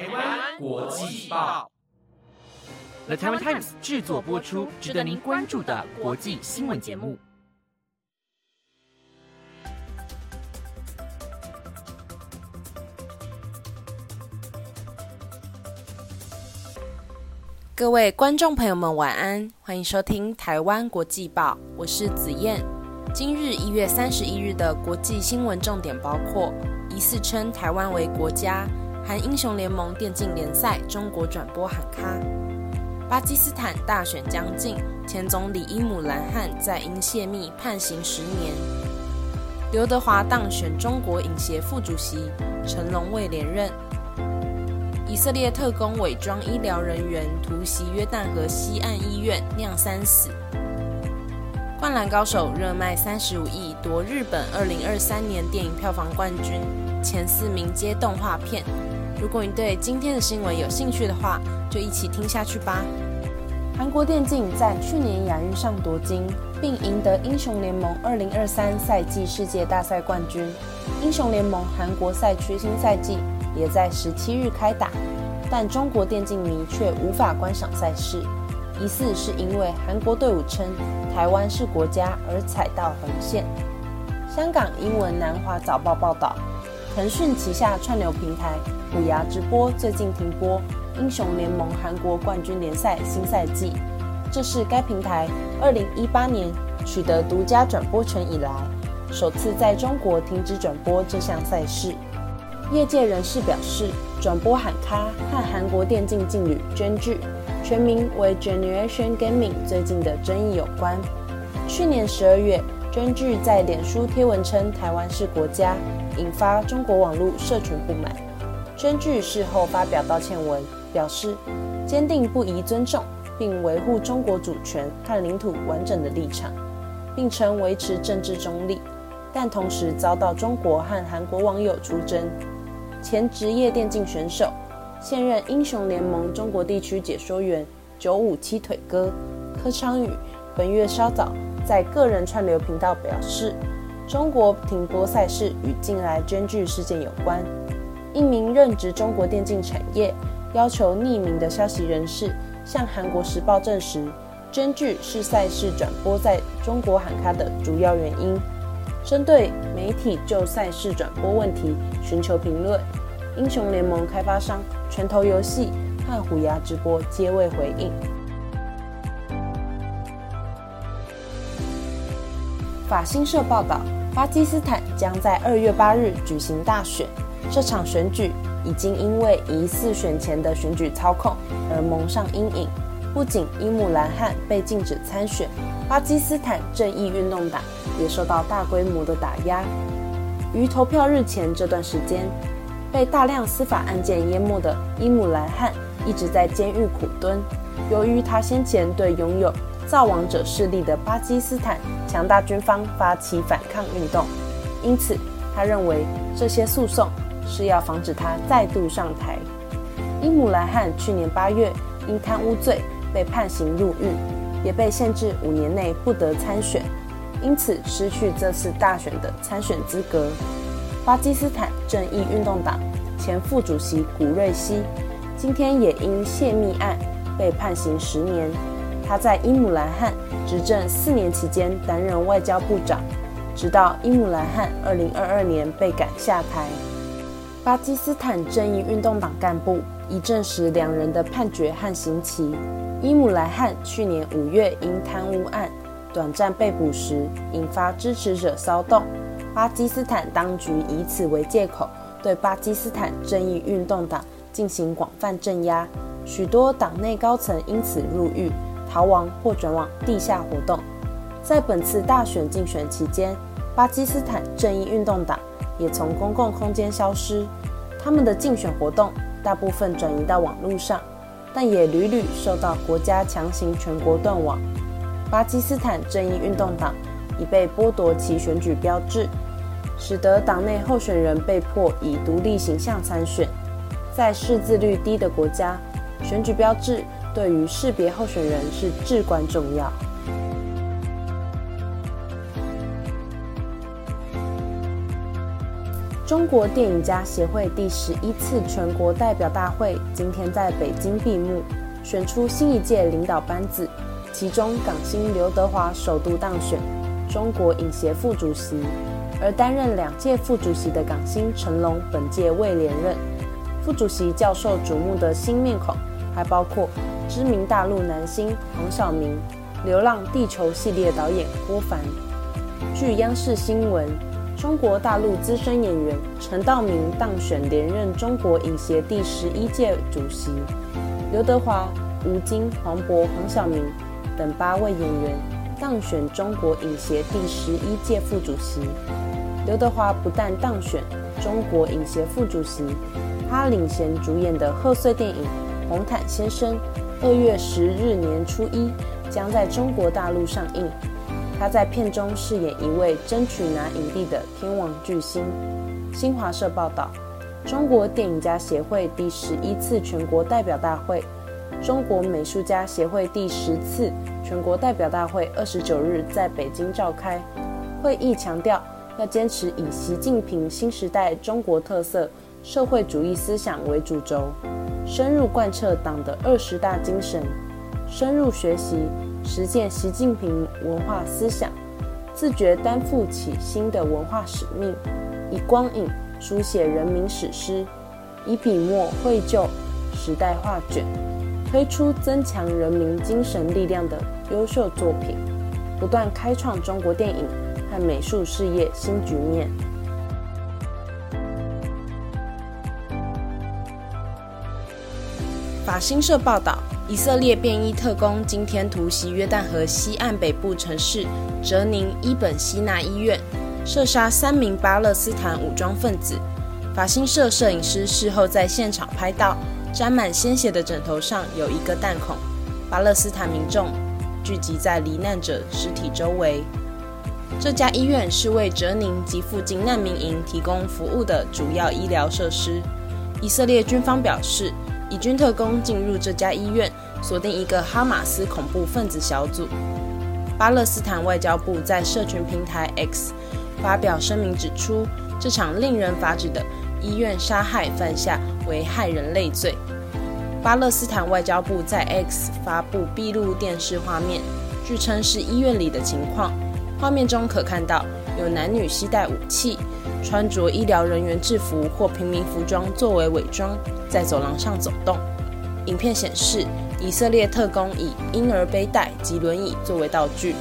台湾国际报，The Taiwan Times 制作播出，值得您关注的国际新闻节目。各位观众朋友们，晚安，欢迎收听台湾国际报，我是子燕。今日一月三十一日的国际新闻重点包括：疑似称台湾为国家；韩英雄联盟电竞联赛中国转播喊卡；巴基斯坦大选将近，前总理伊姆兰汗在因泄密判刑十年；刘德华当选中国影协副主席，成龙未连任。以色列特工伪装医疗人员突袭约旦河西岸医院，酿三死。灌篮高手热卖三十五亿，夺日本二零二三年电影票房冠军，前四名皆动画片。如果你对今天的新闻有兴趣的话，就一起听下去吧。韩国电竞在去年亚运上夺金，并赢得英雄联盟二零二三赛季世界大赛冠军。英雄联盟韩国赛区新赛季。也在十七日开打，但中国电竞迷却无法观赏赛事，疑似是因为韩国队伍称台湾是国家而踩到红线。香港英文南华早报报道，腾讯旗下串流平台虎牙直播最近停播《英雄联盟韩国冠军联赛》新赛季，这是该平台二零一八年取得独家转播权以来，首次在中国停止转播这项赛事。业界人士表示，转播喊咖和韩国电竞劲旅 Gen 全名为 Generation Gaming，最近的争议有关。去年十二月，Gen 在脸书贴文称台湾是国家，引发中国网络社群不满。娟据事后发表道歉文，表示坚定不移尊重并维护中国主权和领土完整的立场，并称维持政治中立，但同时遭到中国和韩国网友出征。前职业电竞选手，现任英雄联盟中国地区解说员九五七腿哥柯昌宇，本月稍早在个人串流频道表示，中国停播赛事与近来捐剧事件有关。一名任职中国电竞产业、要求匿名的消息人士向韩国时报证实，捐剧是赛事转播在中国喊卡的主要原因。针对媒体就赛事转播问题寻求评论，英雄联盟开发商拳头游戏和虎牙直播皆未回应。法新社报道，巴基斯坦将在二月八日举行大选，这场选举已经因为疑似选前的选举操控而蒙上阴影。不仅伊姆兰汗被禁止参选，巴基斯坦正义运动党也受到大规模的打压。于投票日前这段时间，被大量司法案件淹没的伊姆兰汗一直在监狱苦蹲。由于他先前对拥有造王者势力的巴基斯坦强大军方发起反抗运动，因此他认为这些诉讼是要防止他再度上台。伊姆兰汗去年八月因贪污罪。被判刑入狱，也被限制五年内不得参选，因此失去这次大选的参选资格。巴基斯坦正义运动党前副主席古瑞希今天也因泄密案被判刑十年。他在伊姆兰汗执政四年期间担任外交部长，直到伊姆兰汗二零二二年被赶下台。巴基斯坦正义运动党干部已证实两人的判决和刑期。伊姆兰汗去年五月因贪污案短暂被捕时，引发支持者骚动。巴基斯坦当局以此为借口，对巴基斯坦正义运动党进行广泛镇压，许多党内高层因此入狱、逃亡或转往地下活动。在本次大选竞选期间，巴基斯坦正义运动党也从公共空间消失，他们的竞选活动大部分转移到网络上。但也屡屡受到国家强行全国断网。巴基斯坦正义运动党已被剥夺其选举标志，使得党内候选人被迫以独立形象参选。在识字率低的国家，选举标志对于识别候选人是至关重要。中国电影家协会第十一次全国代表大会今天在北京闭幕，选出新一届领导班子，其中港星刘德华首度当选中国影协副主席，而担任两届副主席的港星成龙本届未连任。副主席教授瞩目的新面孔还包括知名大陆男星黄晓明、《流浪地球》系列导演郭帆。据央视新闻，中国大陆资深演员陈道明当选连任中国影协第十一届主席，刘德华、吴京、黄渤、黄晓明等八位演员当选中国影协第十一届副主席。刘德华不但当选中国影协副主席。他领衔主演的贺岁电影《红毯先生》，二月十日年初一将在中国大陆上映。他在片中饰演一位争取拿影帝的天王巨星。新华社报道，中国电影家协会第十一次全国代表大会、中国美术家协会第十次全国代表大会二十九日在北京召开。会议强调，要坚持以习近平新时代中国特色。社会主义思想为主轴，深入贯彻党的二十大精神，深入学习实践习近平文化思想，自觉担负起新的文化使命，以光影书写人民史诗，以笔墨绘就时代画卷，推出增强人民精神力量的优秀作品，不断开创中国电影和美术事业新局面。法新社报道，以色列便衣特工今天突袭约旦河西岸北部城市哲宁伊本西纳医院，射杀三名巴勒斯坦武装分子。法新社摄影师事后在现场拍到，沾满鲜血的枕头上有一个弹孔。巴勒斯坦民众聚集在罹难者尸体周围。这家医院是为哲宁及附近难民营提供服务的主要医疗设施。以色列军方表示。以军特工进入这家医院，锁定一个哈马斯恐怖分子小组。巴勒斯坦外交部在社群平台 X 发表声明，指出这场令人发指的医院杀害犯下为害人类罪。巴勒斯坦外交部在 X 发布闭路电视画面，据称是医院里的情况。画面中可看到有男女携带武器。穿着医疗人员制服或平民服装作为伪装，在走廊上走动。影片显示，以色列特工以婴儿背带及轮椅作为道具。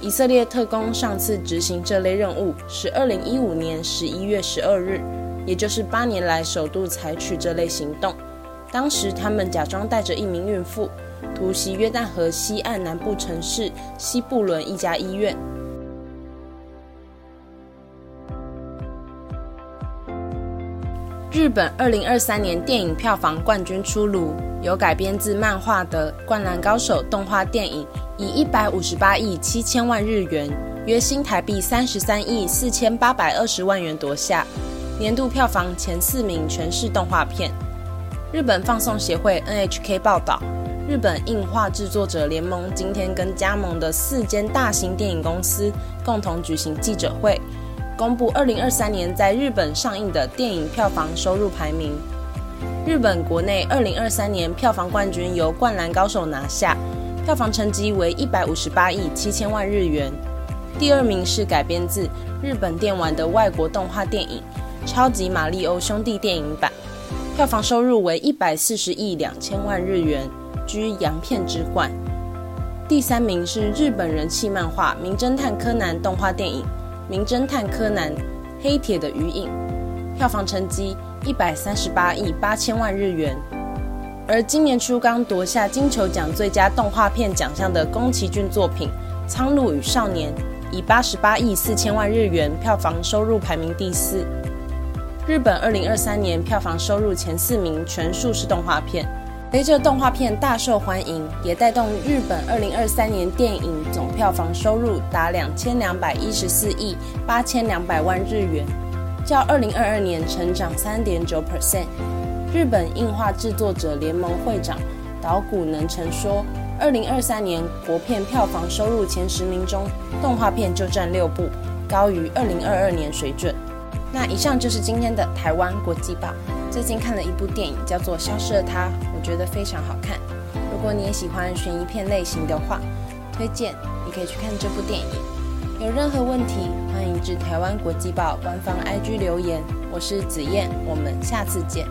以色列特工上次执行这类任务是2015年11月12日，也就是八年来首度采取这类行动。当时，他们假装带着一名孕妇，突袭约旦河西岸南部城市西布伦一家医院。日本二零二三年电影票房冠军出炉，由改编自漫画的《灌篮高手》动画电影以一百五十八亿七千万日元（约新台币三十三亿四千八百二十万元）夺下年度票房前四名，全是动画片。日本放送协会 NHK 报道，日本映画制作者联盟今天跟加盟的四间大型电影公司共同举行记者会。公布二零二三年在日本上映的电影票房收入排名。日本国内二零二三年票房冠军由《灌篮高手》拿下，票房成绩为一百五十八亿七千万日元。第二名是改编自日本电玩的外国动画电影《超级马里奥兄弟》电影版，票房收入为一百四十亿两千万日元，居洋片之冠。第三名是日本人气漫画《名侦探柯南》动画电影。《名侦探柯南：黑铁的余影》票房成绩一百三十八亿八千万日元，而今年初刚夺下金球奖最佳动画片奖项的宫崎骏作品《苍鹭与少年》以八十八亿四千万日元票房收入排名第四。日本二零二三年票房收入前四名全数是动画片。随着动画片大受欢迎，也带动日本二零二三年电影总票房收入达两千两百一十四亿八千两百万日元，较二零二二年成长三点九 percent。日本映画制作者联盟会长岛谷能成说，二零二三年国片票房收入前十名中，动画片就占六部，高于二零二二年水准。那以上就是今天的台湾国际报。最近看了一部电影，叫做《消失的她》，我觉得非常好看。如果你也喜欢悬疑片类型的话，推荐你可以去看这部电影。有任何问题，欢迎至台湾国际报官方 IG 留言。我是子燕，我们下次见。